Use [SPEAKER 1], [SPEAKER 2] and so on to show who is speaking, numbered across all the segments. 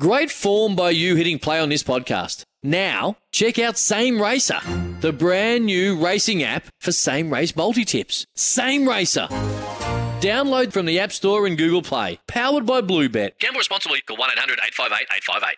[SPEAKER 1] Great form by you hitting play on this podcast. Now, check out Same Racer, the brand new racing app for same race multi tips. Same Racer. Download from the App Store and Google Play. Powered by Bluebet.
[SPEAKER 2] Gamble responsibly. Call 1 800 858 858.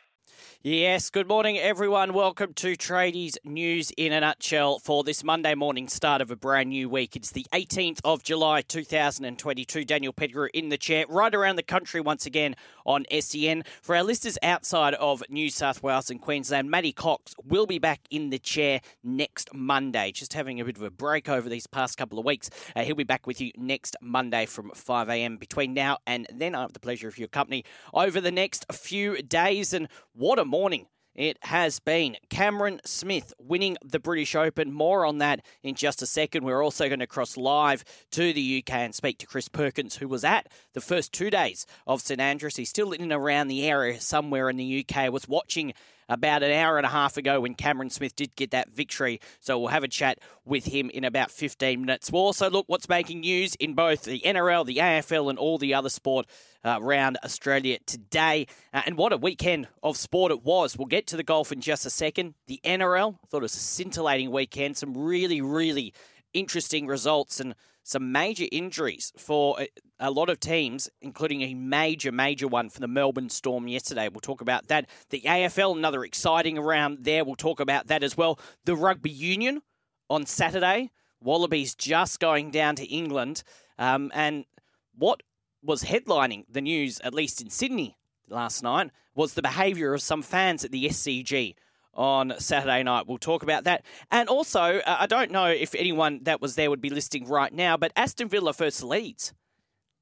[SPEAKER 3] Yes, good morning, everyone. Welcome to Tradies News in a Nutshell for this Monday morning start of a brand new week. It's the 18th of July 2022. Daniel Pettigrew in the chair, right around the country once again on SEN. For our listeners outside of New South Wales and Queensland, Matty Cox will be back in the chair next Monday. Just having a bit of a break over these past couple of weeks. Uh, he'll be back with you next Monday from 5am. Between now and then, I have the pleasure of your company over the next few days. And what a morning it has been. Cameron Smith winning the British Open. More on that in just a second. We're also going to cross live to the UK and speak to Chris Perkins, who was at the first two days of St Andrews. He's still in and around the area somewhere in the UK. Was watching about an hour and a half ago when Cameron Smith did get that victory. So we'll have a chat with him in about 15 minutes. We'll also look what's making news in both the NRL, the AFL, and all the other sport uh, around Australia today. Uh, and what a weekend of sport it was. We'll get to the golf in just a second. The NRL, I thought it was a scintillating weekend. Some really, really interesting results and some major injuries for a lot of teams, including a major, major one for the Melbourne Storm yesterday. We'll talk about that. The AFL, another exciting round there. We'll talk about that as well. The Rugby Union on Saturday. Wallabies just going down to England. Um, and what was headlining the news, at least in Sydney last night, was the behaviour of some fans at the SCG on Saturday night. We'll talk about that. And also, uh, I don't know if anyone that was there would be listening right now, but Aston Villa first Leeds.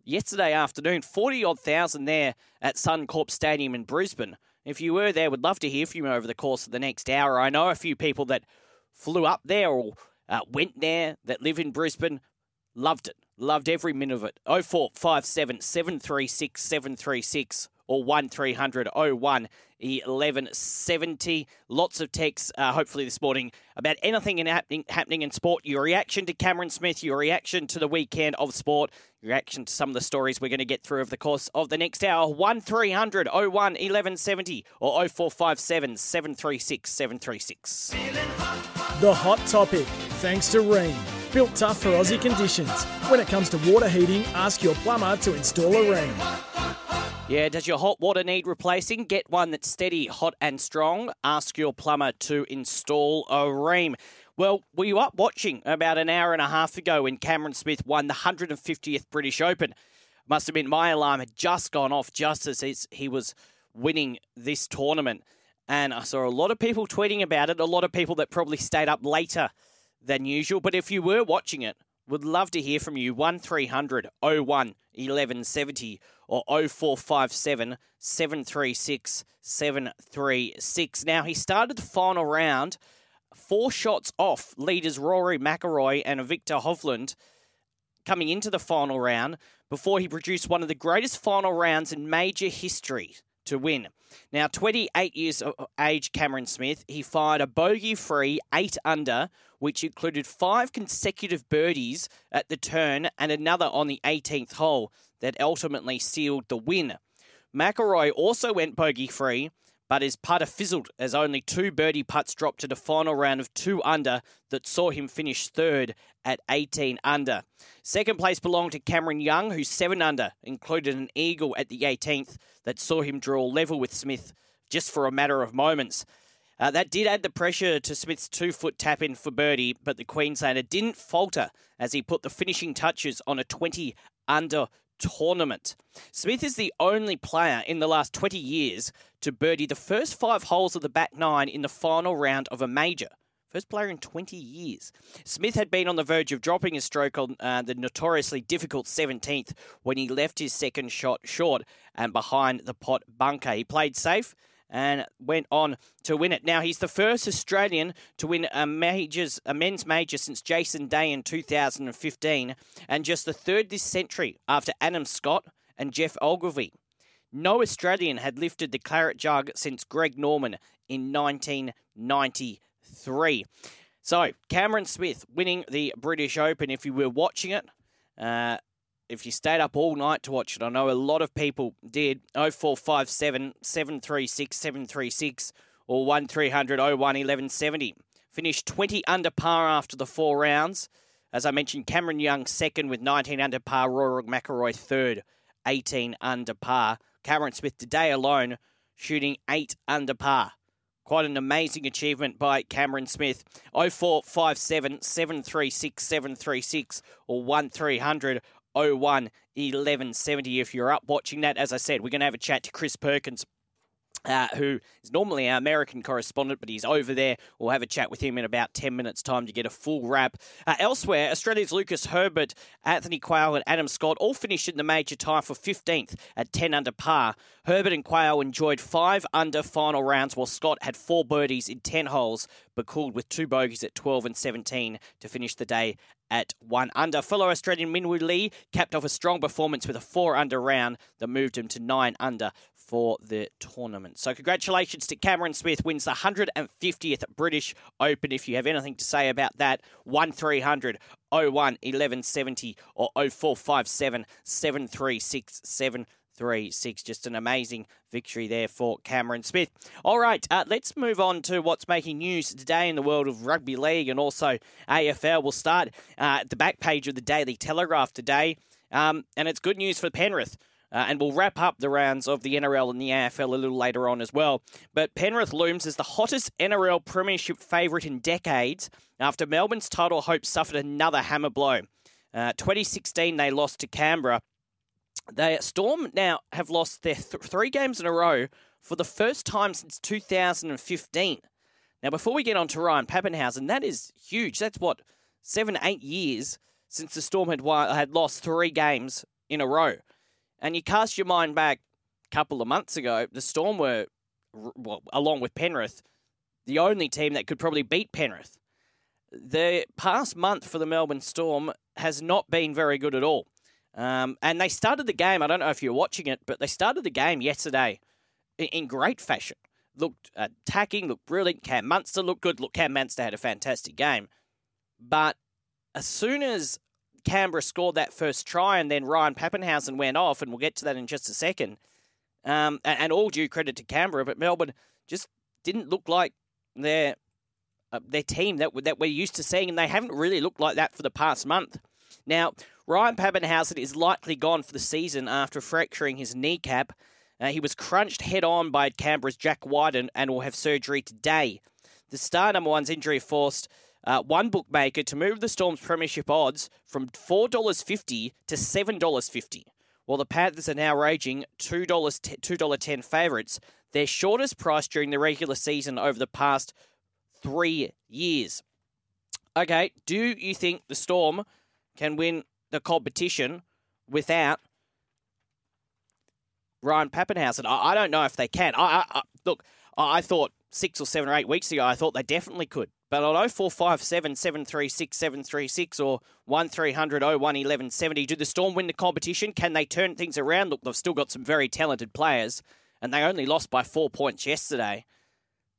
[SPEAKER 3] Yesterday afternoon, 40 odd thousand there at Suncorp Stadium in Brisbane. If you were there, would love to hear from you over the course of the next hour. I know a few people that flew up there or uh, went there that live in Brisbane. Loved it. Loved every minute of it. 0457 736 736 or 1300 01 1170. Lots of texts, uh, hopefully, this morning about anything in happening, happening in sport. Your reaction to Cameron Smith, your reaction to the weekend of sport, your reaction to some of the stories we're going to get through over the course of the next hour. 1300 01 1170 or 0457 736 736.
[SPEAKER 4] The hot topic, thanks to rain. Built tough for Aussie conditions. When it comes to water heating, ask your plumber to install a Rheem.
[SPEAKER 3] Yeah, does your hot water need replacing? Get one that's steady, hot, and strong. Ask your plumber to install a Rheem. Well, were you up watching about an hour and a half ago when Cameron Smith won the 150th British Open? Must have been my alarm had just gone off just as he was winning this tournament. And I saw a lot of people tweeting about it, a lot of people that probably stayed up later than usual. But if you were watching it, would love to hear from you. 1300 01 1170 or 0457 736 736. Now, he started the final round four shots off leaders Rory McIlroy and Viktor Hovland coming into the final round before he produced one of the greatest final rounds in major history to win. Now, 28 years of age, Cameron Smith, he fired a bogey free 8 under, which included five consecutive birdies at the turn and another on the 18th hole that ultimately sealed the win. McIlroy also went bogey free, but his putter fizzled as only two birdie putts dropped to the final round of two under that saw him finish third at 18 under. Second place belonged to Cameron Young, who 7 under, included an eagle at the 18th that saw him draw level with Smith just for a matter of moments. Uh, that did add the pressure to Smith's two foot tap in for birdie, but the Queenslander didn't falter as he put the finishing touches on a 20 under tournament. Smith is the only player in the last 20 years to birdie the first five holes of the back nine in the final round of a major. First player in 20 years. Smith had been on the verge of dropping a stroke on uh, the notoriously difficult 17th when he left his second shot short and behind the pot bunker. He played safe and went on to win it. Now he's the first Australian to win a majors, a men's major since Jason Day in 2015, and just the third this century after Adam Scott and Geoff Ogilvy. No Australian had lifted the claret jug since Greg Norman in 1993. So Cameron Smith winning the British Open. If you were watching it. Uh, if you stayed up all night to watch it, I know a lot of people did. 0457 736 736 or 1300 01 1170. Finished 20 under par after the four rounds. As I mentioned, Cameron Young second with 19 under par, Rory McIlroy third, 18 under par. Cameron Smith today alone shooting 8 under par. Quite an amazing achievement by Cameron Smith. 0457 736 736 or 1300 01 1170 if you're up watching that. As I said, we're going to have a chat to Chris Perkins uh, who is normally our American correspondent, but he's over there. We'll have a chat with him in about 10 minutes' time to get a full wrap. Uh, elsewhere, Australia's Lucas Herbert, Anthony Quayle, and Adam Scott all finished in the major tie for 15th at 10 under par. Herbert and Quayle enjoyed five under final rounds, while Scott had four birdies in 10 holes, but cooled with two bogeys at 12 and 17 to finish the day at one under. Fellow Australian Minwoo Lee capped off a strong performance with a four under round that moved him to nine under for the tournament. So congratulations to Cameron Smith wins the 150th British Open. If you have anything to say about that, 1300 01 1170 or 0457 736 736. Just an amazing victory there for Cameron Smith. All right, uh, let's move on to what's making news today in the world of rugby league and also AFL. We'll start uh, at the back page of the Daily Telegraph today, um, and it's good news for Penrith. Uh, and we'll wrap up the rounds of the NRL and the AFL a little later on as well. But Penrith looms as the hottest NRL Premiership favourite in decades after Melbourne's title hopes suffered another hammer blow. Uh, 2016, they lost to Canberra. They Storm now have lost their th- three games in a row for the first time since 2015. Now, before we get on to Ryan Papenhuyzen, that is huge. That's what seven, eight years since the Storm had won, had lost three games in a row. And you cast your mind back a couple of months ago, the Storm were, well, along with Penrith, the only team that could probably beat Penrith. The past month for the Melbourne Storm has not been very good at all. Um, and they started the game, I don't know if you're watching it, but they started the game yesterday in, in great fashion. Looked attacking, looked brilliant. Cam Munster looked good. Look, Cam Munster had a fantastic game. But as soon as Canberra scored that first try, and then Ryan Papenhuyzen went off, and we'll get to that in just a second. Um, and, and, all due credit to Canberra, but Melbourne just didn't look like their uh, their team that that we're used to seeing, and they haven't really looked like that for the past month. Now, Ryan Papenhuyzen is likely gone for the season after fracturing his kneecap. Uh, he was crunched head on by Canberra's Jack Wighton and will have surgery today. The star number one's injury forced uh, one bookmaker to move the Storm's premiership odds from $4.50 to $7.50. While the Panthers are now raging $2, $2.10 favourites, their shortest price during the regular season over the past three years. Okay, do you think the Storm can win the competition without Ryan Papenhuyzen? I, I don't know if they can. I, I, I look, I thought six or seven or eight weeks ago, I thought they definitely could. But on 0457 736 736 or 1300 01 1170, do the Storm win the competition? Can they turn things around? Look, they've still got some very talented players, and they only lost by four points yesterday.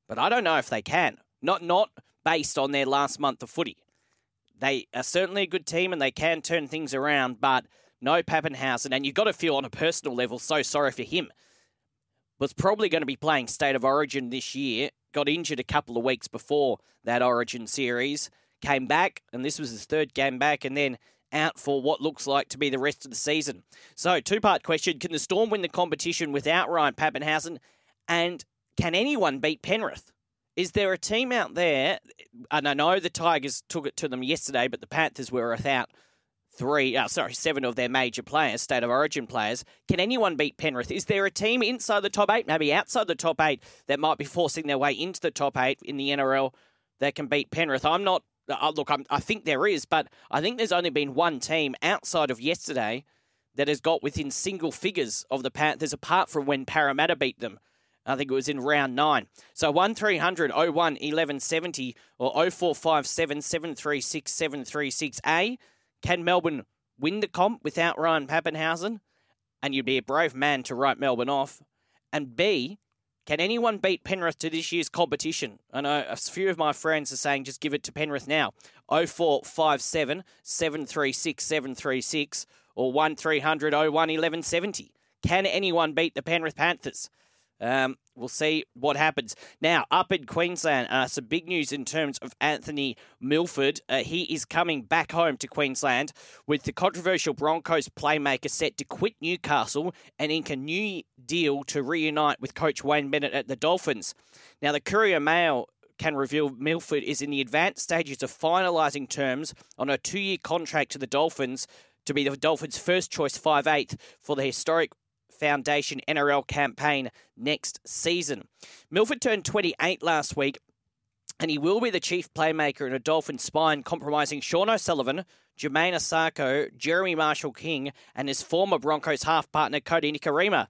[SPEAKER 3] But I don't know if they can. Not not based on their last month of footy. They are certainly a good team and they can turn things around, but no Papenhuyzen. And you've got to feel on a personal level so sorry for him. Was probably going to be playing State of Origin this year got injured a couple of weeks before that Origin series, came back, and this was his third game back, and then out for what looks like to be the rest of the season. So, two part question Can the Storm win the competition without Ryan Papenhuyzen? And can anyone beat Penrith? Is there a team out there? And I know the Tigers took it to them yesterday, but the Panthers were without three, uh, sorry, seven of their major players, state of origin players. Can anyone beat Penrith? Is there a team inside the top eight, maybe outside the top eight, that might be forcing their way into the top eight in the NRL that can beat Penrith? I'm not. Uh, look, I'm, I think there is, but I think there's only been one team outside of yesterday that has got within single figures of the Panthers, apart from when Parramatta beat them. I think it was in round nine. So 1300 01 1170 or 0457 736 736A. Can Melbourne win the comp without Ryan Papenhuyzen? And you'd be a brave man to write Melbourne off. And B, can anyone beat Penrith to this year's competition? I know a few of my friends are saying just give it to Penrith now. 0457 736 736 or 1300 01 1170. Can anyone beat the Penrith Panthers? Um, we'll see what happens. Now, up in Queensland, uh, some big news in terms of Anthony Milford. Uh, he is coming back home to Queensland with the controversial Broncos playmaker set to quit Newcastle and ink a new deal to reunite with coach Wayne Bennett at the Dolphins. Now, the Courier Mail can reveal Milford is in the advanced stages of finalising terms on a two year contract to the Dolphins to be the Dolphins' first choice 5'8 for the historic Foundation NRL campaign next season. Milford turned 28 last week, and he will be the chief playmaker in a Dolphin spine, compromising Sean O'Sullivan, Jamayne Isaako, Jeremy Marshall King, and his former Broncos half partner Kodi Nikorima.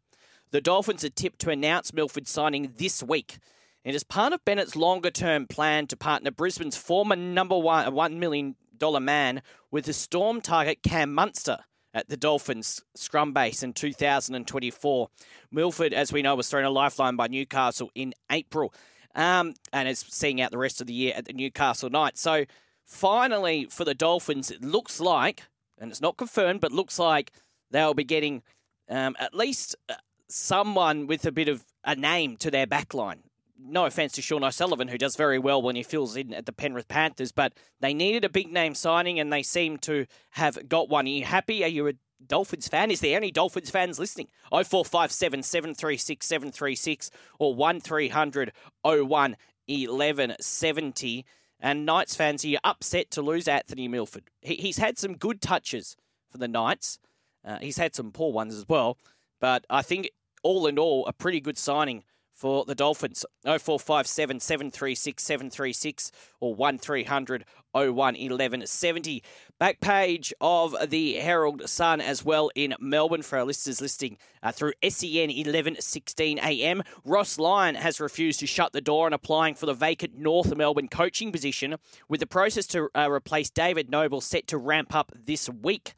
[SPEAKER 3] The Dolphins are tipped to announce Milford signing this week. It is part of Bennett's longer term plan to partner Brisbane's former number one $1 million man with the Storm target Cam Munster at the Dolphins scrum base in 2024. Milford, as we know, was thrown a lifeline by Newcastle in April um, and is seeing out the rest of the year at the Newcastle Knights. So finally, for the Dolphins, it looks like, and it's not confirmed, but looks like they'll be getting um, at least uh, someone with a bit of a name to their backline no offense to Sean O'Sullivan, who does very well when he fills in at the Penrith Panthers, but they needed a big name signing and they seem to have got one. Are you happy? Are you a Dolphins fan? Is there any Dolphins fans listening? 0457 736 736 or 1300 01 1170. And Knights fans, are you upset to lose Anthony Milford? He, he's had some good touches for the Knights. Uh, he's had some poor ones as well. But I think all in all, a pretty good signing for the Dolphins. 0457 736 736 or 1300 01 1170. Back page of the Herald Sun as well in Melbourne for our listeners listening uh, through SEN 1116 AM. Ross Lyon has refused to shut the door on applying for the vacant North Melbourne coaching position, with the process to uh, replace David Noble set to ramp up this week.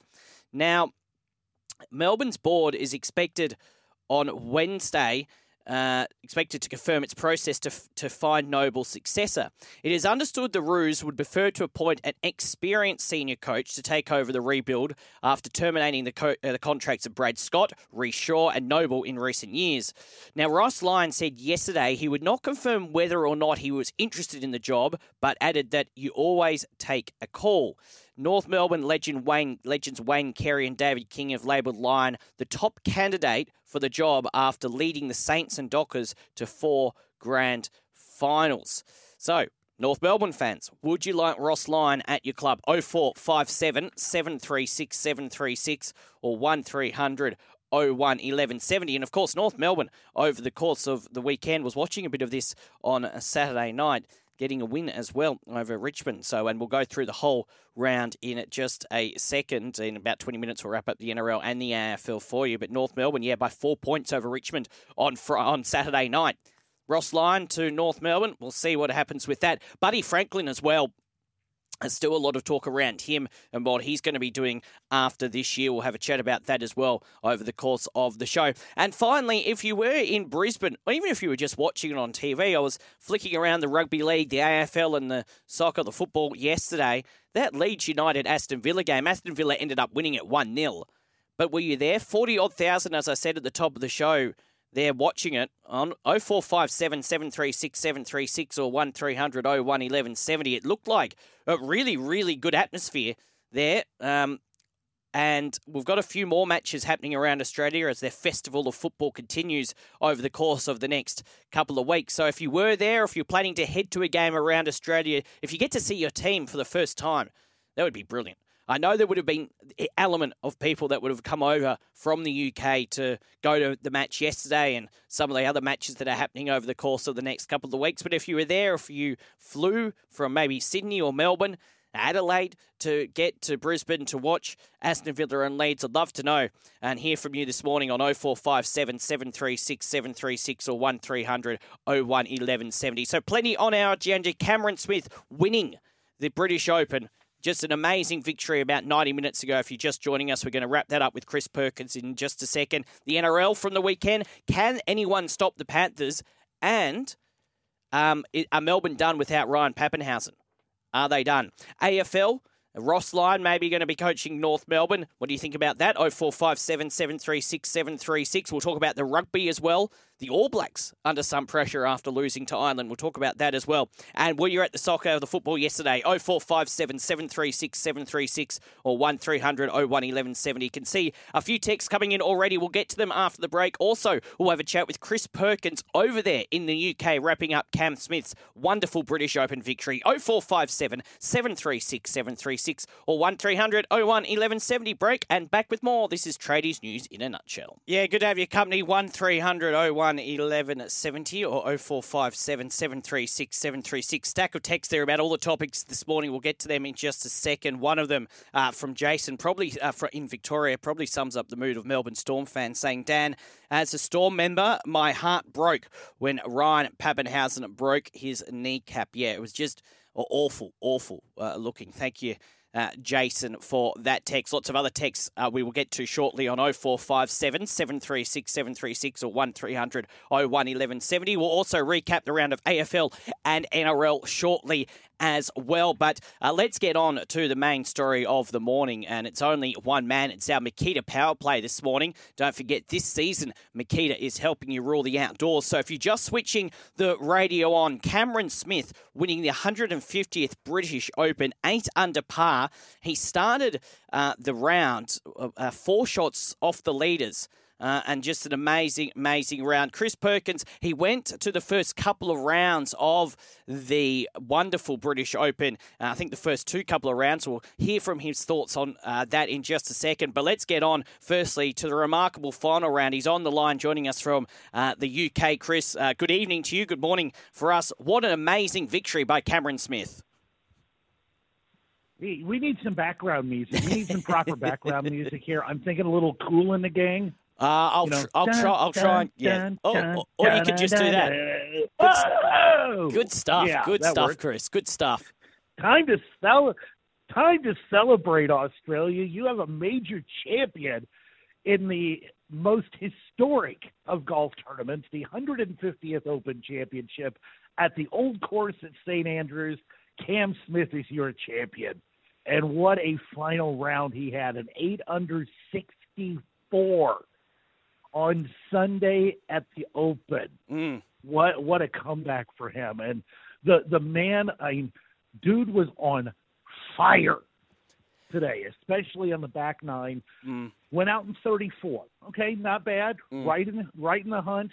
[SPEAKER 3] Now, Melbourne's board is expected on Wednesday uh, expected to confirm its process to, to find Noble's successor. It is understood the Roos would prefer to appoint an experienced senior coach to take over the rebuild after terminating the, co- uh, the contracts of Brad Scott, Rhyce Shaw, and Noble in recent years. Now, Ross Lyon said yesterday he would not confirm whether or not he was interested in the job, but added that you always take a call. North Melbourne legend Wayne, legends Wayne Carey and David King have labelled Lyon the top candidate for the job after leading the Saints and Dockers to four grand finals. So, North Melbourne fans, would you like Ross Lyon at your club? 0457 736 736 or 1300 01 1170. And of course, North Melbourne, over the course of the weekend, was watching a bit of this on a Saturday night getting a win as well over Richmond. So, and we'll go through the whole round in just a second. In about 20 minutes, we'll wrap up the NRL and the AFL for you. But North Melbourne, yeah, by four points over Richmond on fr- on Saturday night. Ross Lyon to North Melbourne. We'll see what happens with that. Buddy Franklin as well there's still a lot of talk around him and what he's going to be doing after this year. We'll have a chat about that as well over the course of the show. And finally, if you were in Brisbane, or even if you were just watching it on TV, I was flicking around the rugby league, the AFL, and the soccer, the football yesterday. That Leeds United Aston Villa game, Aston Villa ended up winning it 1 0. But were you there? 40 odd thousand, as I said at the top of the show, they're watching it on 0457 736 736 or 1300 01 1170. It looked like a really, really good atmosphere there. Um, and we've got a few more matches happening around Australia as their festival of football continues over the course of the next couple of weeks. So if you were there, if you're planning to head to a game around Australia, if you get to see your team for the first time, that would be brilliant. I know there would have been element of people that would have come over from the UK to go to the match yesterday and some of the other matches that are happening over the course of the next couple of weeks. But if you were there, if you flew from maybe Sydney or Melbourne, Adelaide to get to Brisbane to watch Aston Villa and Leeds. I'd love to know and hear from you this morning on 0457 736 736 or 1300 01 1170. So plenty on our agenda. Cameron Smith winning the British Open just an amazing victory about 90 minutes ago. If you're just joining us, we're going to wrap that up with Chris Perkins in just a second. The NRL from the weekend. Can anyone stop the Panthers? And um, are Melbourne done without Ryan Papenhuyzen? Are they done? AFL. Ross Lyon maybe going to be coaching North Melbourne. What do you think about that? 0457 736 736. We'll talk about the rugby as well. The All Blacks under some pressure after losing to Ireland. We'll talk about that as well. And were you at the soccer or the football yesterday? 0457 736 736 or 1300 01 1170. You can see a few texts coming in already. We'll get to them after the break. Also, we'll have a chat with Chris Perkins over there in the UK, wrapping up Cam Smith's wonderful British Open victory. 0457 736 736 or 1300 01 1170. Break and back with more. This is Tradies News in a nutshell. Yeah, good to have your company. 1300 01 1170 or 0457 736 736. Stack of texts there about all the topics this morning. We'll get to them in just a second. One of them uh, from Jason, probably uh, in Victoria, probably sums up the mood of Melbourne Storm fans, saying, Dan, as a Storm member, my heart broke when Ryan Papenhuyzen broke his kneecap. Yeah, it was just awful, awful uh, looking. Thank you uh, Jason, for that text. Lots of other texts uh, we will get to shortly on 0457 736 736 or 1300 01 1170. We'll also recap the round of AFL and NRL shortly as well. But uh, let's get on to the main story of the morning, and it's only one man. It's our Makita power play this morning. Don't forget, this season, Makita is helping you rule the outdoors. So if you're just switching the radio on, Cameron Smith winning the 150th British Open, eight under par. He started uh, the round uh, uh four shots off the leaders. Uh, and just an amazing, amazing round. Chris Perkins, he went to the first couple of rounds of the wonderful British Open. Uh, I think the first two couple of rounds. We'll hear from his thoughts on uh, that in just a second. But let's get on, firstly, to the remarkable final round. He's on the line joining us from uh, the UK. Chris, uh, good evening to you. Good morning for us. What an amazing victory by Cameron Smith.
[SPEAKER 5] We need some background music. We need some proper background music here. I'm thinking a little Kool in the Gang.
[SPEAKER 3] Uh, I'll, you know, tr- I'll try. I'll try. And, yeah. oh, or you could just do that. Good, good stuff. Yeah, good stuff. Chris. Good stuff.
[SPEAKER 5] Time to sell. Time to celebrate, Australia. You have a major champion in the most historic of golf tournaments, the 150th Open Championship at the Old Course at St Andrews. Cam Smith is your champion, and what a final round he had! An eight under 64 on Sunday at the Open. Mm. What what a comeback for him! And the the man, I mean, dude was on fire today, especially on the back nine. Mm. Went out in 34. Okay, not bad. Mm. Right in right in the hunt.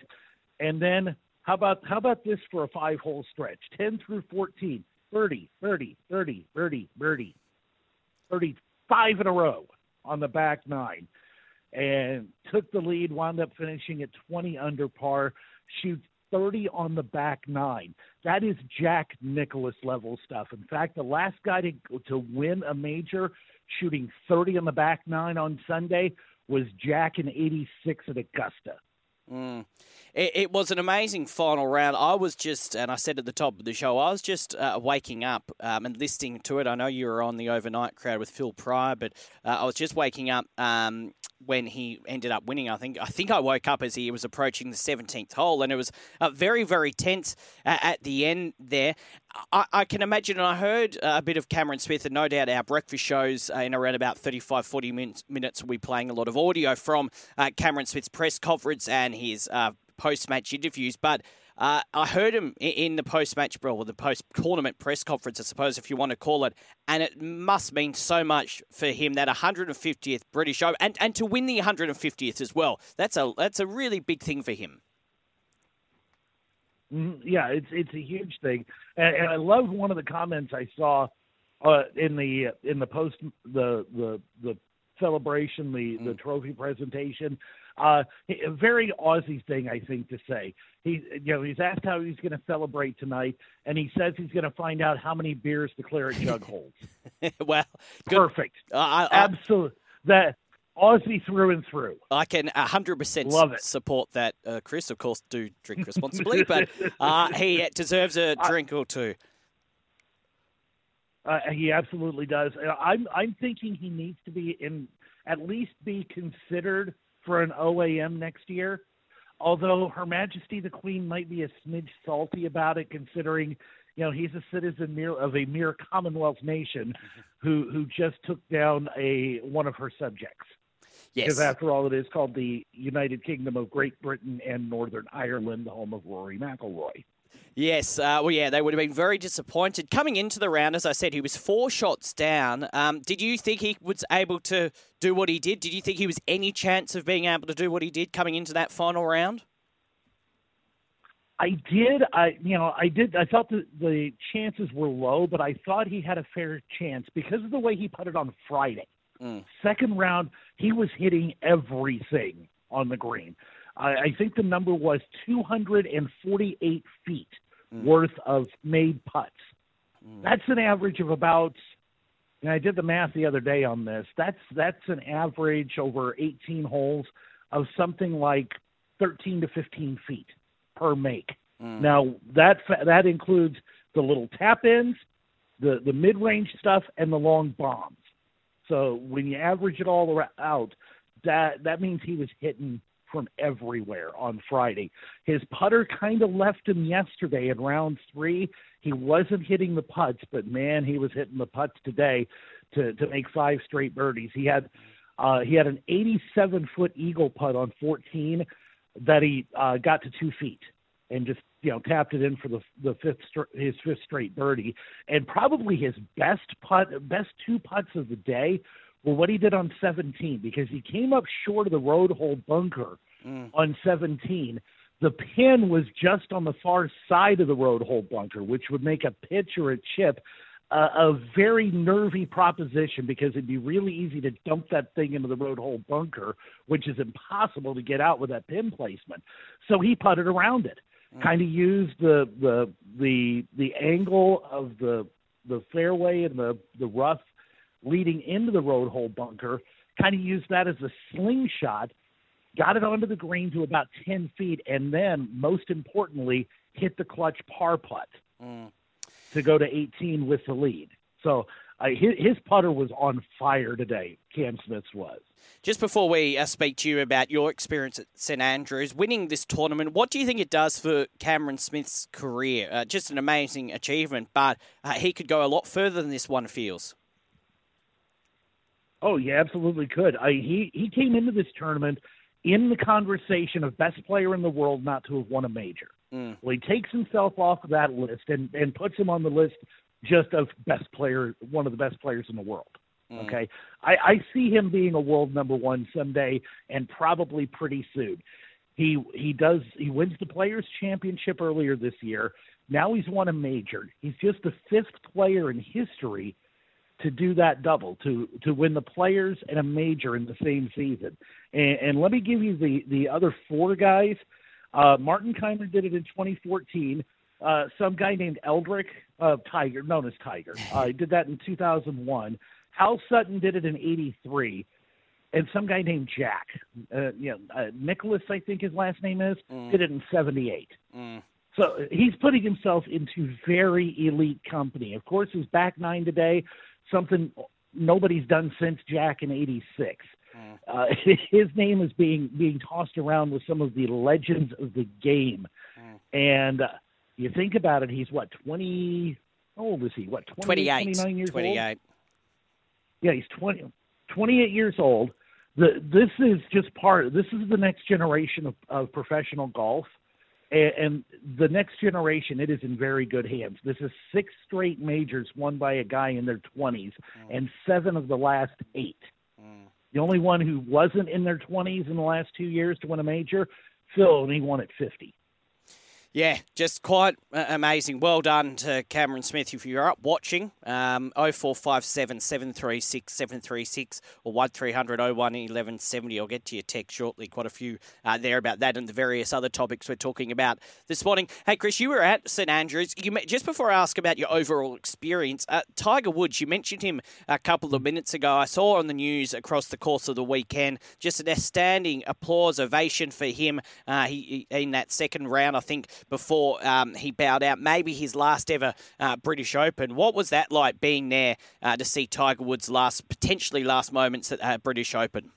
[SPEAKER 5] And then how about how about this for a five hole stretch? 10 through 14. Birdie, birdie, birdie, birdie, birdie. 35 in a row on the back nine and took the lead, wound up finishing at 20 under par, shoots 30 on the back nine. That is Jack Nicklaus level stuff. In fact, the last guy to, to win a major shooting 30 on the back nine on Sunday was Jack in 86 at Augusta.
[SPEAKER 3] Mm. It, it, was an amazing final round. I was just, and I said at the top of the show, I was just uh, waking up um, and listening to it. I know you were on the overnight crowd with Phil Pryor, but uh, I was just waking up um, when he ended up winning. I think I think I woke up as he was approaching the 17th hole, and it was uh, very very tense uh, at the end there. I, I, can imagine, and I heard uh, a bit of Cameron Smith, and no doubt our breakfast shows uh, in around about 35 40 minutes, minutes will be playing a lot of audio from uh, Cameron Smith's press conference and his uh, post match interviews, but. Uh, I heard him in the post match, or the post tournament press conference, I suppose, if you want to call it, and it must mean so much for him that 150th British Open, and, and to win the 150th as well. That's a that's a really big thing for him.
[SPEAKER 5] Mm-hmm. Yeah, it's it's a huge thing, and, and I love one of the comments I saw uh, in the in the post the the the celebration, the mm. the trophy presentation. Uh, a very Aussie thing, I think, to say. He, you know, he's asked how he's going to celebrate tonight, and he says he's going to find out how many beers the claret jug holds.
[SPEAKER 3] well,
[SPEAKER 5] good. perfect, uh, absolutely. That Aussie through and through.
[SPEAKER 3] I can 100% Love it. support that, uh, Chris. Of course, do drink responsibly, but uh, he deserves a drink or two.
[SPEAKER 5] Uh, he absolutely does. Uh, I'm I'm thinking he needs to be in at least be considered for an OAM next year. Although Her Majesty the Queen might be a smidge salty about it, considering you know, he's a citizen mere, of a mere Commonwealth nation who who just took down a one of her subjects.
[SPEAKER 3] Yes.
[SPEAKER 5] Because after all, it is called the United Kingdom of Great Britain and Northern Ireland, the home of Rory McIlroy.
[SPEAKER 3] Yes, uh, well, yeah, they would have been very disappointed. Coming into the round, as I said, he was four shots down. Um, did you think he was able to do what he did? Did you think he was any chance of being able to do what he did coming into that final round?
[SPEAKER 5] I did. I you know I did. I thought that the chances were low, but I thought he had a fair chance because of the way he put it on Friday.
[SPEAKER 3] Mm.
[SPEAKER 5] Second round, he was hitting everything on the green. I, I think the number was 248 feet
[SPEAKER 3] Mm.
[SPEAKER 5] worth of made putts. That's an average of about. And I did the math the other day on this. That's that's an average over 18 holes of something like 13 to 15 feet per make. Now that that includes the little tap ins, the the mid range stuff, and the long bombs. So when you average it all out, that that means he was hitting from everywhere on Friday. His putter kind of left him yesterday in round three. He wasn't hitting the putts, but man, he was hitting the putts today to to make five straight birdies. He had uh, he had an 87 foot eagle putt on 14 that he uh, got to two feet and just you know tapped it in for the the fifth his fifth straight birdie. And probably his best putt best two putts of the day were what he did on 17 because he came up short of the road hole bunker on 17 the pin was just on the far side of the road hole bunker which would make a pitch or a chip uh, a very nervy proposition because it'd be really easy to dump that thing into the road hole bunker, which is impossible to get out with that pin placement. So he putted around it, Mm-hmm. kind of used the the the the angle of the the fairway and the the rough leading into the road hole bunker, kind of used that as a slingshot, got it onto the green to about ten feet, and then most importantly hit the clutch par putt mm. to go to 18 with the lead. So uh, his, his putter was on fire today. Cam Smith's was.
[SPEAKER 3] Just before we uh, speak to you about your experience at St Andrews, winning this tournament, what do you think it does for Cameron Smith's career? Uh, just an amazing achievement, but uh, he could go a lot further than this one feels.
[SPEAKER 5] Oh, yeah, absolutely could. I, he he came into this tournament in the conversation of best player in the world not to have won a major.
[SPEAKER 3] Mm.
[SPEAKER 5] Well, he takes himself off of that list and and puts him on the list just a best player, one of the best players in the world. Okay, I, I see him being a world number one someday, and probably pretty soon. He he does he wins the Players Championship earlier this year. Now he's won a major. He's just the fifth player in history to do that double to to win the Players and a major in the same season. And, and let me give you the the other four guys. Uh, Martin Kaymer did it in 2014. Uh, some guy named Eldrick uh, Tiger, known as Tiger, uh, he did that in 2001. Hal Sutton did it in '83, and some guy named Jack, uh, you know, uh, Nicklaus, I think his last name is, did it in '78. So he's putting himself into very elite company. Of course, his back nine today, something nobody's done since Jack in '86. Uh, his name is being being tossed around with some of the legends of the game, and uh, you think about it, he's what twenty? How old is he? What 20,
[SPEAKER 3] 28.
[SPEAKER 5] 29 years old?
[SPEAKER 3] 28.
[SPEAKER 5] Yeah, he's 20, 28 years old. The, this is just part. This is the next generation of, of professional golf, and, and the next generation. It is in very good hands. This is six straight majors won by a guy in their twenties, mm. and seven of the last eight. Mm. The only one who wasn't in their twenties in the last two years to win a major, Phil, and he won at fifty.
[SPEAKER 3] Yeah, just quite amazing. Well done to Cameron Smith. If you're up watching, um, 0457 736 736 or 1300 01 1170. I'll get to your text shortly. Quite a few uh, there about that and the various other topics we're talking about this morning. Hey, Chris, you were at St Andrews. You met, Just before I ask about your overall experience, uh, Tiger Woods, you mentioned him a couple of minutes ago. I saw on the news across the course of the weekend just an outstanding applause, ovation for him uh, he- in that second round, I think before um, he bowed out. Maybe his last ever uh, British Open. What was that like being there uh, to see Tiger Woods' last, potentially last moments at uh, British Open?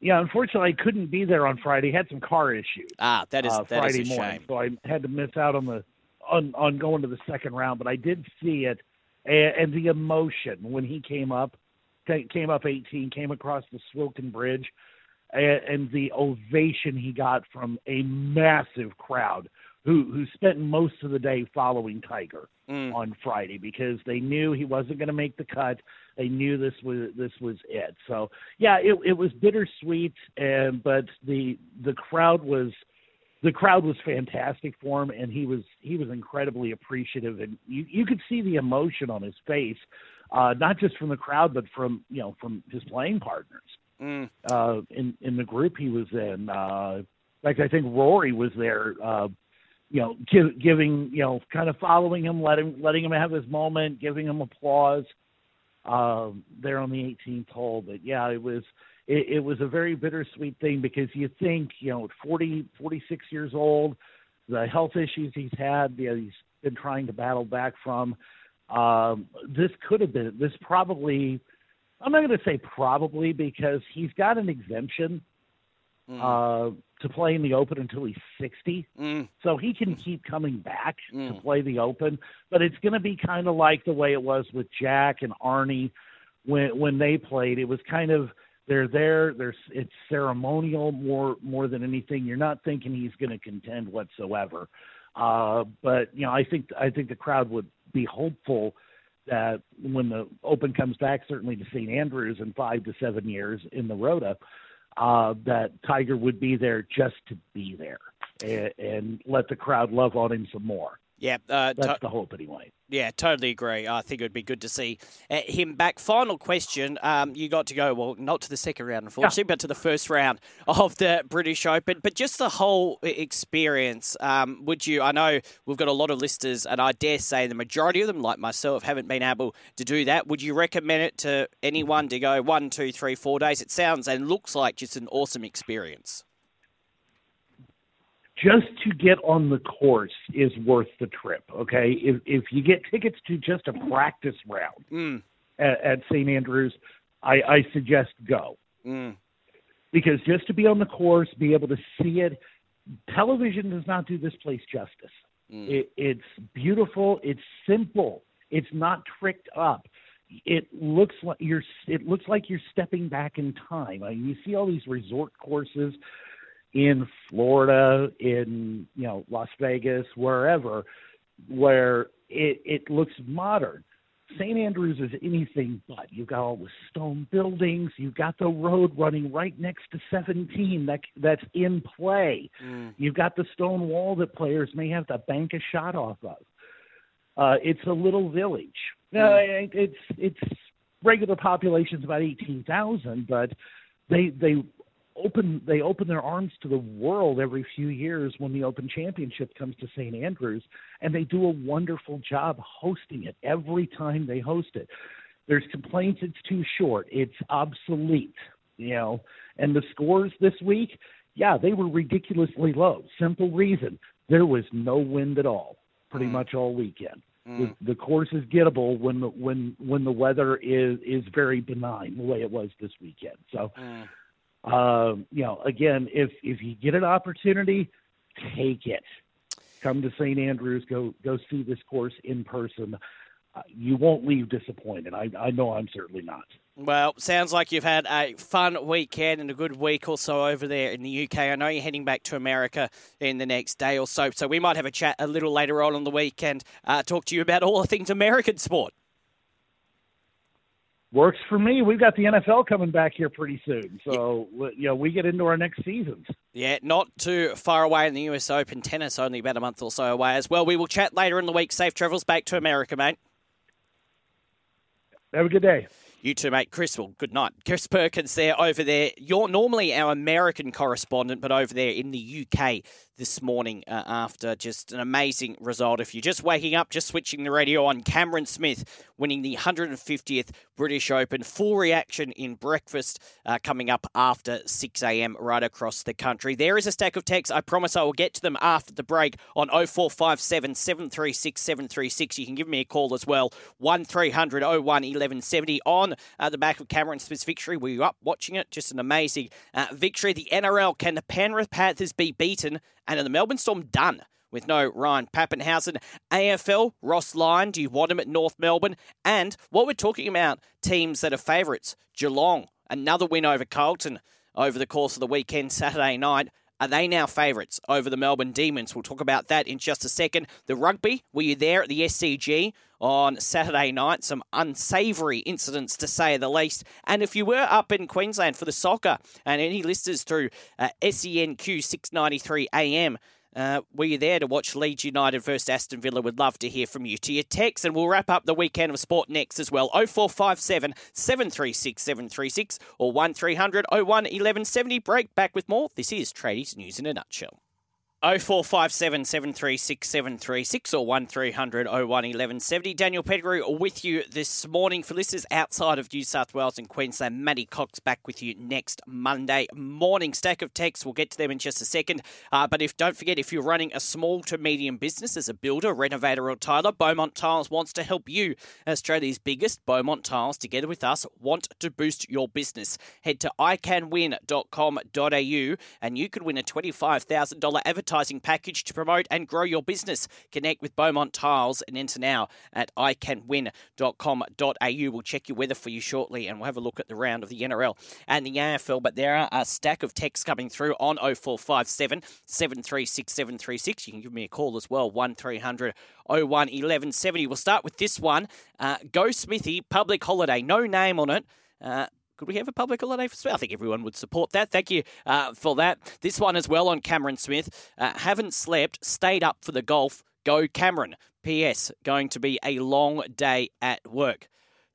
[SPEAKER 5] Yeah, unfortunately, I couldn't be there on Friday. Had some car issues.
[SPEAKER 3] Ah, that is
[SPEAKER 5] uh,
[SPEAKER 3] that is
[SPEAKER 5] Friday
[SPEAKER 3] a
[SPEAKER 5] morning,
[SPEAKER 3] shame.
[SPEAKER 5] so I had to miss out on the on on going to the second round, but I did see it and, and the emotion when he came up, came up 18, came across the Swilcan Bridge, and, and the ovation he got from a massive crowd who who spent most of the day following Tiger mm. on Friday because they knew he wasn't going to make the cut. They knew this was this was it. So yeah, it it was bittersweet, and but the the crowd was the crowd was fantastic for him, and he was he was incredibly appreciative, and you you could see the emotion on his face, uh, not just from the crowd, but from you know from his playing partners. Mm. Uh, in in the group he was in, uh, like I think Rory was there. Uh, you know, give, giving, you know, kind of following him, letting letting him have his moment, giving him applause uh, there on the 18th hole. But yeah, it was it, it was a very bittersweet thing because you think, you know, 40, 46 years old, the health issues he's had, you know, he's been trying to battle back from. Um, this could have been this probably. I'm not going to say probably because he's got an exemption mm. uh, to play in the Open until he's 60. Mm. So he can keep coming back mm. to play the Open. But it's going to be kind of like the way it was with Jack and Arnie when when they played. It was kind of they're there. There's it's ceremonial more more than anything. You're not thinking he's going to contend whatsoever. Uh, but you know, I think I think the crowd would be hopeful that when the Open comes back, certainly to St. Andrews in five to seven years in the Rota, uh, that Tiger would be there just to be there and, and let the crowd love on him some more.
[SPEAKER 3] Yeah,
[SPEAKER 5] uh, that's to- the hope anyway.
[SPEAKER 3] Yeah, totally agree. I think it would be good to see uh, him back. Final question: um, You got to go well, not to the second round, unfortunately, yeah. but to the first round of the British Open. But just the whole experience. Um, would you? I know we've got a lot of listeners, and I dare say the majority of them, like myself, haven't been able to do that. Would you recommend it to anyone to go one, two, three, four days? It sounds and looks like just an awesome experience
[SPEAKER 5] just to get on the course is worth the trip. Okay, if if you get tickets to just a practice round mm. at, at St Andrews, I, I suggest go mm. because just to be on the course, be able to see it. Television does not do this place justice. Mm. It, it's beautiful. It's simple. It's not tricked up. It looks like you're. It looks like you're stepping back in time. I mean, you see all these resort courses in Florida, in you know Las Vegas, wherever, where it, it looks modern. St. Andrews is anything but. You've got all the stone buildings. You've got the road running right next to 17 that that's in play. Mm. You've got the stone wall that players may have to bank a shot off of. Uh, it's a little village. Mm. Uh, it's it's regular population's about 18,000, but they they open they open their arms to the world every few years when the Open Championship comes to St. Andrews, and they do a wonderful job hosting it every time they host it. There's complaints it's too short, it's obsolete, you know, and the scores this week, yeah, they were ridiculously low. Simple reason there was no wind at all, pretty mm. much all weekend. Mm. The, the course is gettable when the when when the weather is is very benign, the way it was this weekend. So. Mm um, you know, again, if if you get an opportunity, take it. Come to St. Andrews, go go see this course in person. Uh, you won't leave disappointed. I, I know I'm certainly not.
[SPEAKER 3] Well, sounds like you've had a fun weekend and a good week or so over there in the UK. I know you're heading back to America in the next day or so, so we might have a chat a little later on in the weekend. Uh, talk to you about all the things American sport.
[SPEAKER 5] Works for me. We've got the NFL coming back here pretty soon, so yeah. you know we get into our next seasons.
[SPEAKER 3] Yeah, not too far away in the US Open tennis, only about a month or so away as well. We will chat later in the week. Safe travels back to America, mate.
[SPEAKER 5] Have a good day.
[SPEAKER 3] You too, mate. Chris, well, good night. Chris Perkins there over there. You're normally our American correspondent, but over there in the UK this morning uh, after just an amazing result. If you're just waking up, just switching the radio on, Cameron Smith winning the 150th British Open. Full reaction in breakfast uh, coming up after 6 a.m. right across the country. There is a stack of texts. I promise I will get to them after the break on 0457 736 736. You can give me a call as well. 1300 01 1170 on uh, the back of Cameron Smith's victory. Were you up watching it? Just an amazing uh, victory. The NRL, can the Penrith Panthers be beaten? And the Melbourne Storm done? with no Ryan Papenhuyzen. AFL, Ross Lyon, do you want him at North Melbourne? And what we're talking about, teams that are favourites. Geelong, another win over Carlton over the course of the weekend, Saturday night. Are they now favourites over the Melbourne Demons? We'll talk about that in just a second. The rugby, were you there at the SCG on Saturday night? Some unsavoury incidents, to say the least. And if you were up in Queensland for the soccer, and any listeners through uh, SENQ 693 AM, uh, were you there to watch Leeds United versus Aston Villa? Would love to hear from you. To your text, and we'll wrap up the weekend of sport next as well. 0457 736 736 or 1300 01 1170. Break back with more. This is Tradies News in a Nutshell. 0457 736 736 or 1300 01 1170. Daniel Pettigrew with you this morning. For listeners outside of New South Wales and Queensland, Matty Cox back with you next Monday morning. Stack of texts, we'll get to them in just a second. Uh, but if don't forget, if you're running a small to medium business as a builder, renovator, or tiler, Beaumont Tiles wants to help you. Australia's biggest Beaumont Tiles, together with us, want to boost your business. Head to iCanWin.com.au and you could win a $25,000 advertising advertising package to promote and grow your business. Connect with Beaumont Tiles and enter now at iCanWin.com.au. We'll check your weather for you shortly and we'll have a look at the round of the NRL and the AFL. But there are a stack of texts coming through on 0457 736 736. You can give me a call as well, 1300 01 1170. We'll start with this one. Uh, Go Smithy, public holiday, no name on it. Uh, could we have a public holiday for Smith? I think everyone would support that. Thank you uh, for that. This one as well on Cameron Smith. Uh, haven't slept, stayed up for the golf. Go Cameron. P.S. Going to be a long day at work.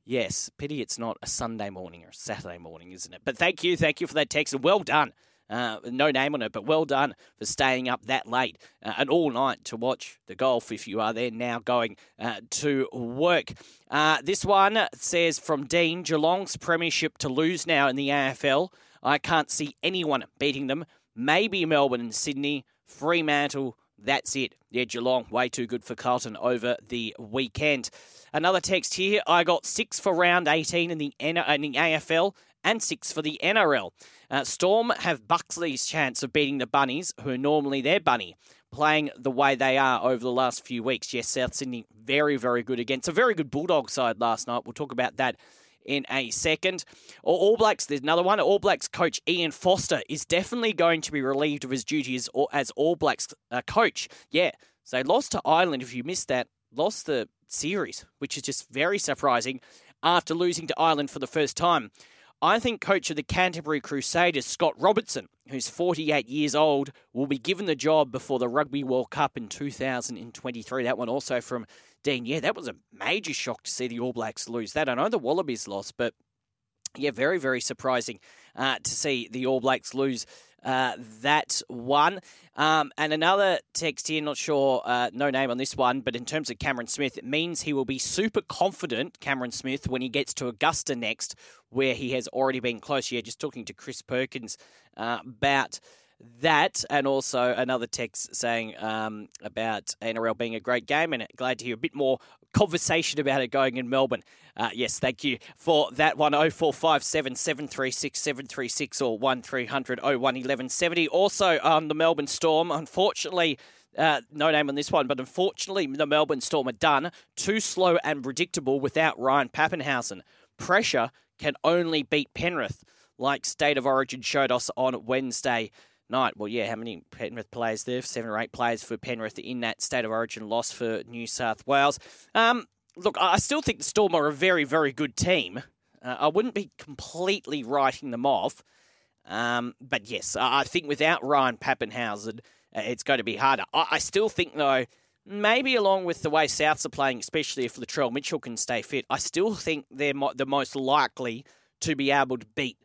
[SPEAKER 3] Yes, pity it's not a Sunday morning or a Saturday morning, isn't it? But thank you, thank you for that text, and well done. Uh, no name on it, but well done for staying up that late uh, and all night to watch the golf if you are there now going uh, to work. Uh, this one says from Dean Geelong's premiership to lose now in the AFL. I can't see anyone beating them. Maybe Melbourne and Sydney, Fremantle. That's it. Yeah, Geelong, way too good for Carlton over the weekend. Another text here. I got six for round 18 in the, in the AFL and six for the NRL. Uh, Storm have Buckley's chance of beating the Bunnies, who are normally their bunny, playing the way they are over the last few weeks. Yes, South Sydney, very, very good against a very good Bulldog side last night. We'll talk about that in a second. All Blacks, there's another one. All Blacks coach Ian Foster is definitely going to be relieved of his duties as All Blacks uh, coach. Yeah, so they lost to Ireland. If you missed that, lost the series, which is just very surprising after losing to Ireland for the first time. I think coach of the Canterbury Crusaders, Scott Robertson, who's 48 years old, will be given the job before the Rugby World Cup in 2023. That one also from Dean. Yeah, that was a major shock to see the All Blacks lose that. I know the Wallabies lost, but yeah, very, very surprising uh, to see the All Blacks lose uh, that one. Um, and another text here, not sure, uh, no name on this one, but in terms of Cameron Smith, it means he will be super confident, Cameron Smith, when he gets to Augusta next, where he has already been close. Yeah, just talking to Chris Perkins uh, about that, and also another text saying um, about NRL being a great game, and glad to hear a bit more conversation about it going in Melbourne. Uh, yes, thank you for that one. 0457 736 736 or 1300 01 1170. Also on the Melbourne Storm, unfortunately, uh, no name on this one, but unfortunately, the Melbourne Storm are done. Too slow and predictable without Ryan Papenhuyzen. Pressure can only beat Penrith, like State of Origin showed us on Wednesday night. Well, yeah, how many Penrith players there? Seven or eight players for Penrith in that State of Origin loss for New South Wales. Um, look, I still think the Storm are a very, very good team. Uh, I wouldn't be completely writing them off. Um, but yes, I think without Ryan Papenhuyzen, uh, it's going to be harder. I, I, still think, though, maybe along with the way Souths are playing, especially if Latrell Mitchell can stay fit, I still think they're mo- the most likely to be able to beat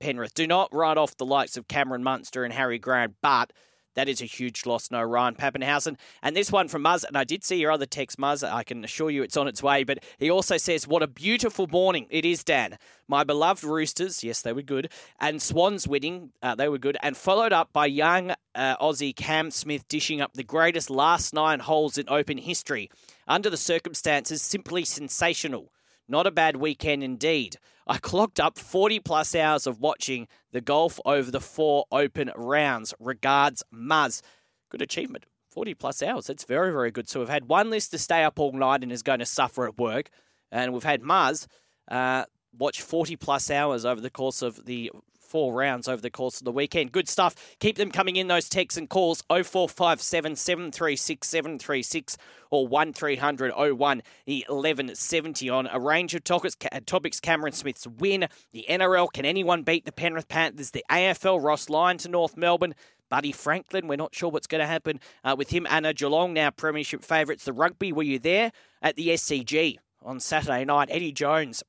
[SPEAKER 3] Penrith. Do not write off the likes of Cameron Munster and Harry Grant, but that is a huge loss, no Ryan Papenhuyzen. And this one from Muzz, and I did see your other text, Muzz. I can assure you it's on its way. But he also says, What a beautiful morning it is, Dan. My beloved Roosters, yes, they were good, and Swans winning, uh, they were good, and followed up by young uh, Aussie Cam Smith dishing up the greatest last nine holes in Open history. Under the circumstances, simply sensational. Not a bad weekend indeed. I clocked up 40 plus hours of watching the golf over the four open rounds. Regards, Muzz. Good achievement 40 plus hours. That's very, very good. So we've had one list to stay up all night and is going to suffer at work. And we've had Muzz uh, watch 40 plus hours over the course of the four rounds over the course of the weekend. Good stuff. Keep them coming in, those texts and calls 0457 736 736 or 1300 01 1170 on a range of topics. topics Cameron Smith's win, the NRL, can anyone beat the Penrith Panthers, the AFL, Ross Lyon to North Melbourne. Buddy Franklin, we're not sure what's going to happen uh, with him. Anna Geelong, now Premiership favourites. The rugby, were you there at the SCG on Saturday night? Eddie Jones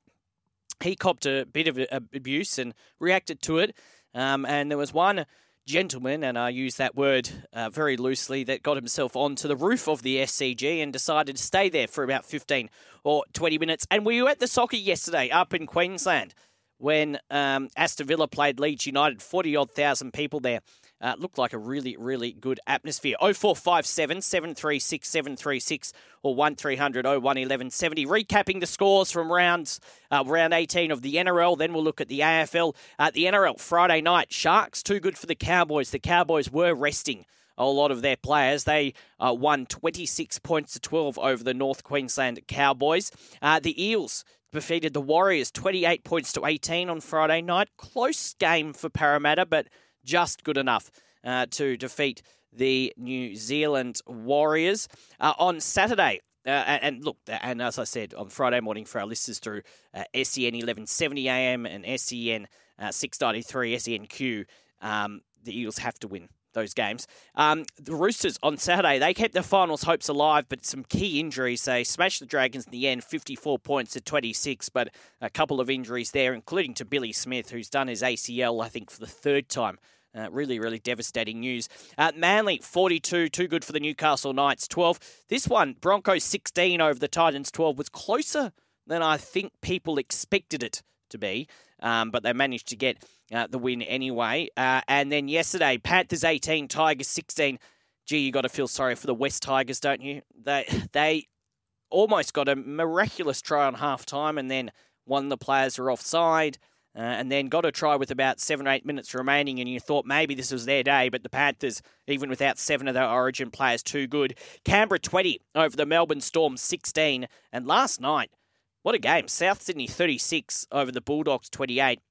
[SPEAKER 3] he copped a bit of abuse and reacted to it. Um, and there was one gentleman, and I use that word uh, very loosely, that got himself onto the roof of the SCG and decided to stay there for about 15 or 20 minutes. And we were at the soccer yesterday up in Queensland when um, Aston Villa played Leeds United, 40 odd thousand people there. Uh, looked like a really, really good atmosphere. 0457 736 736 or 1300 01 1170. Recapping the scores from rounds uh, round 18 of the NRL. Then we'll look at the AFL. Uh, the NRL Friday night. Sharks too good for the Cowboys. The Cowboys were resting a lot of their players. They uh, won 26 points to 12 over the North Queensland Cowboys. Uh, the Eels defeated the Warriors 28 points to 18 on Friday night. Close game for Parramatta, but just good enough uh, to defeat the New Zealand Warriors. Uh, on Saturday, uh, and look, and as I said on Friday morning for our listeners through uh, SEN 1170 AM and SEN uh, 693 SENQ, um, the Eagles have to win those games. Um, the Roosters on Saturday, they kept their finals hopes alive, but some key injuries. They smashed the Dragons in the end, 54 points to 26, but a couple of injuries there, including to Billy Smith, who's done his ACL, I think, for the third time. Uh, really, really devastating news. Uh, Manly, 42, too good for the Newcastle Knights, 12. This one, Broncos 16 over the Titans 12, was closer than I think people expected it to be, um, but they managed to get uh, the win anyway. Uh, and then yesterday, Panthers 18, Tigers 16. Gee, you got to feel sorry for the West Tigers, don't you? They they almost got a miraculous try on half time, and then of the players were offside. Uh, and then got a try with about seven or eight minutes remaining, and you thought maybe this was their day, but the Panthers, even without seven of their origin players, too good. Canberra 20 over the Melbourne Storm 16, and last night, what a game. South Sydney 36 over the Bulldogs 28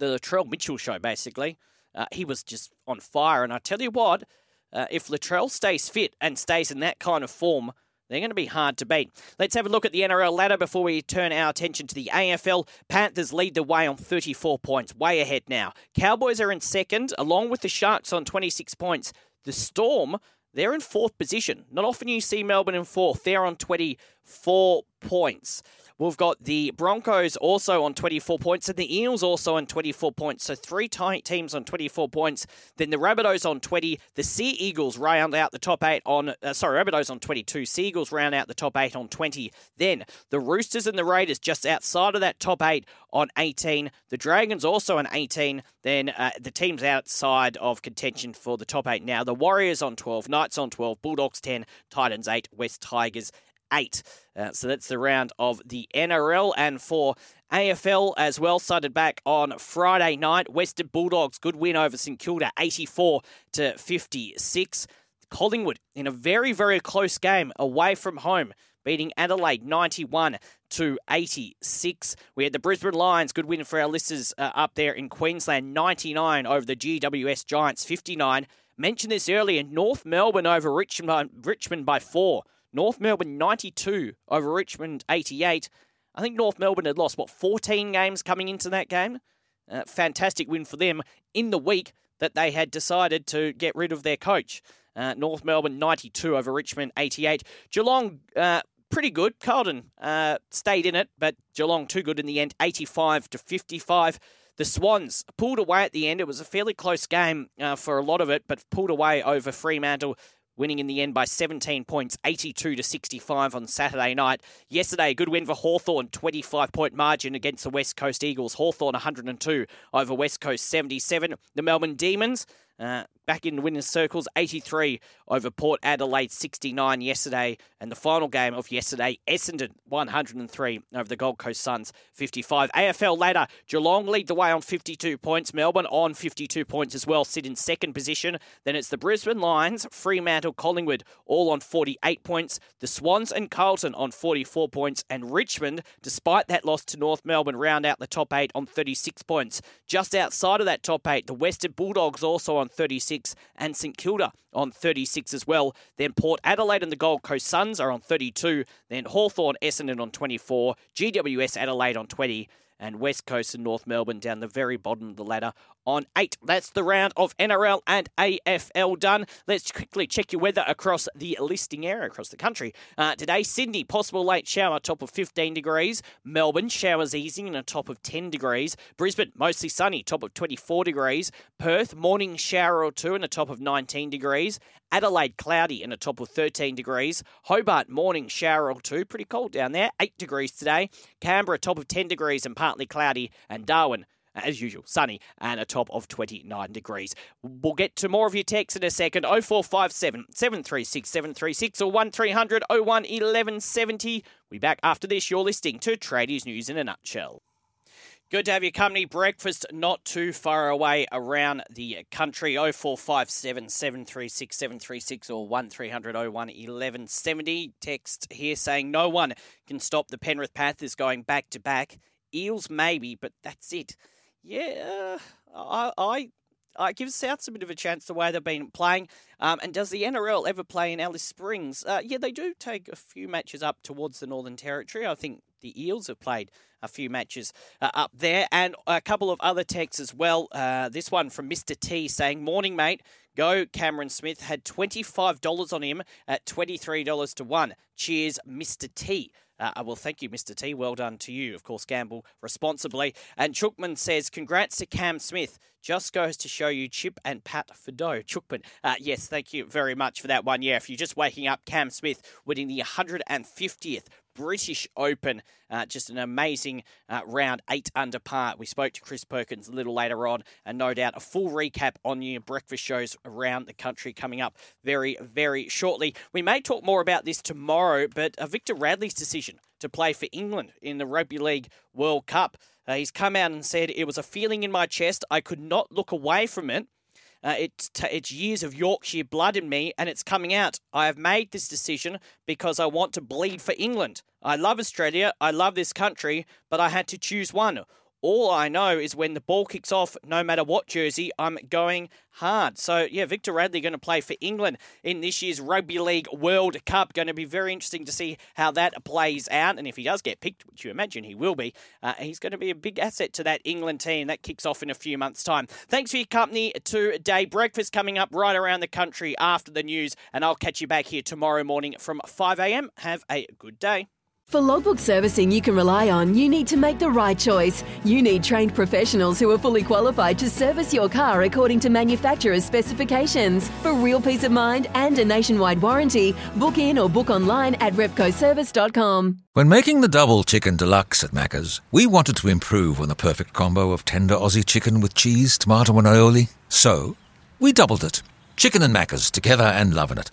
[SPEAKER 3] the Latrell Mitchell show, basically. Uh, he was just on fire. And I tell you what, uh, if Latrell stays fit and stays in that kind of form, they're going to be hard to beat. Let's have a look at the NRL ladder before we turn our attention to the AFL. Panthers lead the way on 34 points, way ahead now. Cowboys are in second, along with the Sharks on 26 points. The Storm, they're in fourth position. Not often you see Melbourne in fourth. They're on 24 points. We've got the Broncos also on 24 points and the Eels also on 24 points. So three teams on 24 points. Then the Rabbitohs on 20. The Sea Eagles round out the top eight on, uh, sorry, Rabbitohs on 22. Sea Eagles round out the top eight on 20. Then the Roosters and the Raiders just outside of that top eight on 18. The Dragons also on 18. Then uh, the teams outside of contention for the top eight now. The Warriors on 12. Knights on 12. Bulldogs 10. Titans 8. West Tigers eight. Uh, so that's the round of the NRL. And for AFL as well, started back on Friday night. Western Bulldogs, good win over St Kilda, 84 to 56. Collingwood in a very, very close game away from home, beating Adelaide 91 to 86. We had the Brisbane Lions, good win for our listeners uh, up there in Queensland, 99 over the GWS Giants, 59. Mentioned this earlier, North Melbourne over Richmond, Richmond by four. North Melbourne 92 over Richmond 88. I think North Melbourne had lost, what, 14 games coming into that game? Uh, fantastic win for them in the week that they had decided to get rid of their coach. Uh, North Melbourne 92 over Richmond 88. Geelong, uh, pretty good. Carlton uh, stayed in it, but Geelong too good in the end, 85 to 55. The Swans pulled away at the end. It was a fairly close game uh, for a lot of it, but pulled away over Fremantle winning in the end by 17 points, 82 to 65 on Saturday night. Yesterday, a good win for Hawthorn, 25 point margin against the West Coast Eagles. Hawthorn 102 over West Coast 77. The Melbourne Demons. Uh, back in the winners' circles, 83 over Port Adelaide, 69 yesterday. And the final game of yesterday, Essendon, 103 over the Gold Coast Suns, 55. AFL ladder, Geelong lead the way on 52 points. Melbourne on 52 points as well, sit in second position. Then it's the Brisbane Lions, Fremantle, Collingwood, all on 48 points. The Swans and Carlton on 44 points. And Richmond, despite that loss to North Melbourne, round out the top eight on 36 points. Just outside of that top eight, the Western Bulldogs also on 36 and St Kilda on 36 as well. Then Port Adelaide and the Gold Coast Suns are on 32. Then Hawthorn Essendon on 24. GWS Adelaide on 20 and West Coast and North Melbourne down the very bottom of the ladder on eight. That's the round of NRL and AFL done. Let's quickly check your weather across the listing area across the country. Uh, today, Sydney, possible late shower, top of 15 degrees. Melbourne, showers easing and a top of 10 degrees. Brisbane, mostly sunny, top of 24 degrees. Perth, morning shower or two and a top of 19 degrees. Adelaide, cloudy and a top of 13 degrees. Hobart, morning shower or two, pretty cold down there, 8 degrees today. Canberra, top of 10 degrees and partly cloudy. And Darwin, as usual, sunny and a top of 29 degrees. We'll get to more of your texts in a second. 0457 736 736 or 1300 01 1170. We back after this. You're listening to Tradies News in a Nutshell. Good to have your company. Breakfast not too far away around the country. 0457 736 736 or 1300 01 1170. Text here saying no one can stop the Penrith Panthers going back to back. Eels maybe, but that's it. Yeah, I, I, I give Souths a bit of a chance the way they've been playing. Um, and does the NRL ever play in Alice Springs? Uh, yeah, they do take a few matches up towards the Northern Territory. I think the Eels have played a few matches uh, up there, and a couple of other texts as well. Uh, this one from Mr. T saying, "Morning, mate. Go, Cameron Smith. Had twenty five dollars on him at twenty three dollars to one. Cheers, Mr. T." Uh, well, thank you, Mr. T. Well done to you. Of course, gamble responsibly. And Chookman says, congrats to Cam Smith. Just goes to show you Chip and Pat Fido. Chookman, uh, yes, thank you very much for that one. Yeah, if you're just waking up, Cam Smith winning the 150th British Open. Uh, just an amazing uh, round, eight under par. We spoke to Chris Perkins a little later on, and no doubt a full recap on your breakfast shows around the country coming up very, very shortly. We may talk more about this tomorrow, but uh, Victor Radley's decision to play for England in the Rugby League World Cup. Uh, he's come out and said, It was a feeling in my chest. I could not look away from it. Uh, it's, t- it's years of Yorkshire blood in me, and it's coming out. I have made this decision because I want to bleed for England. I love Australia, I love this country, but I had to choose one. All I know is when the ball kicks off, no matter what jersey, I'm going hard. So, yeah, Victor Radley going to play for England in this year's Rugby League World Cup. Going to be very interesting to see how that plays out. And if he does get picked, which you imagine he will be, uh, he's going to be a big asset to that England team. That kicks off in a few months' time. Thanks for your company today. Breakfast coming up right around the country after the news. And I'll catch you back here tomorrow morning from 5 a.m. Have a good day.
[SPEAKER 6] For logbook servicing you can rely on, you need to make the right choice. You need trained professionals who are fully qualified to service your car according to manufacturer's specifications. For real peace of mind and a nationwide warranty, book in or book online at repcoservice.com.
[SPEAKER 7] When making the double chicken deluxe at Macca's, we wanted to improve on the perfect combo of tender Aussie chicken with cheese, tomato, and aioli. So, we doubled it. Chicken and Macca's together and loving it.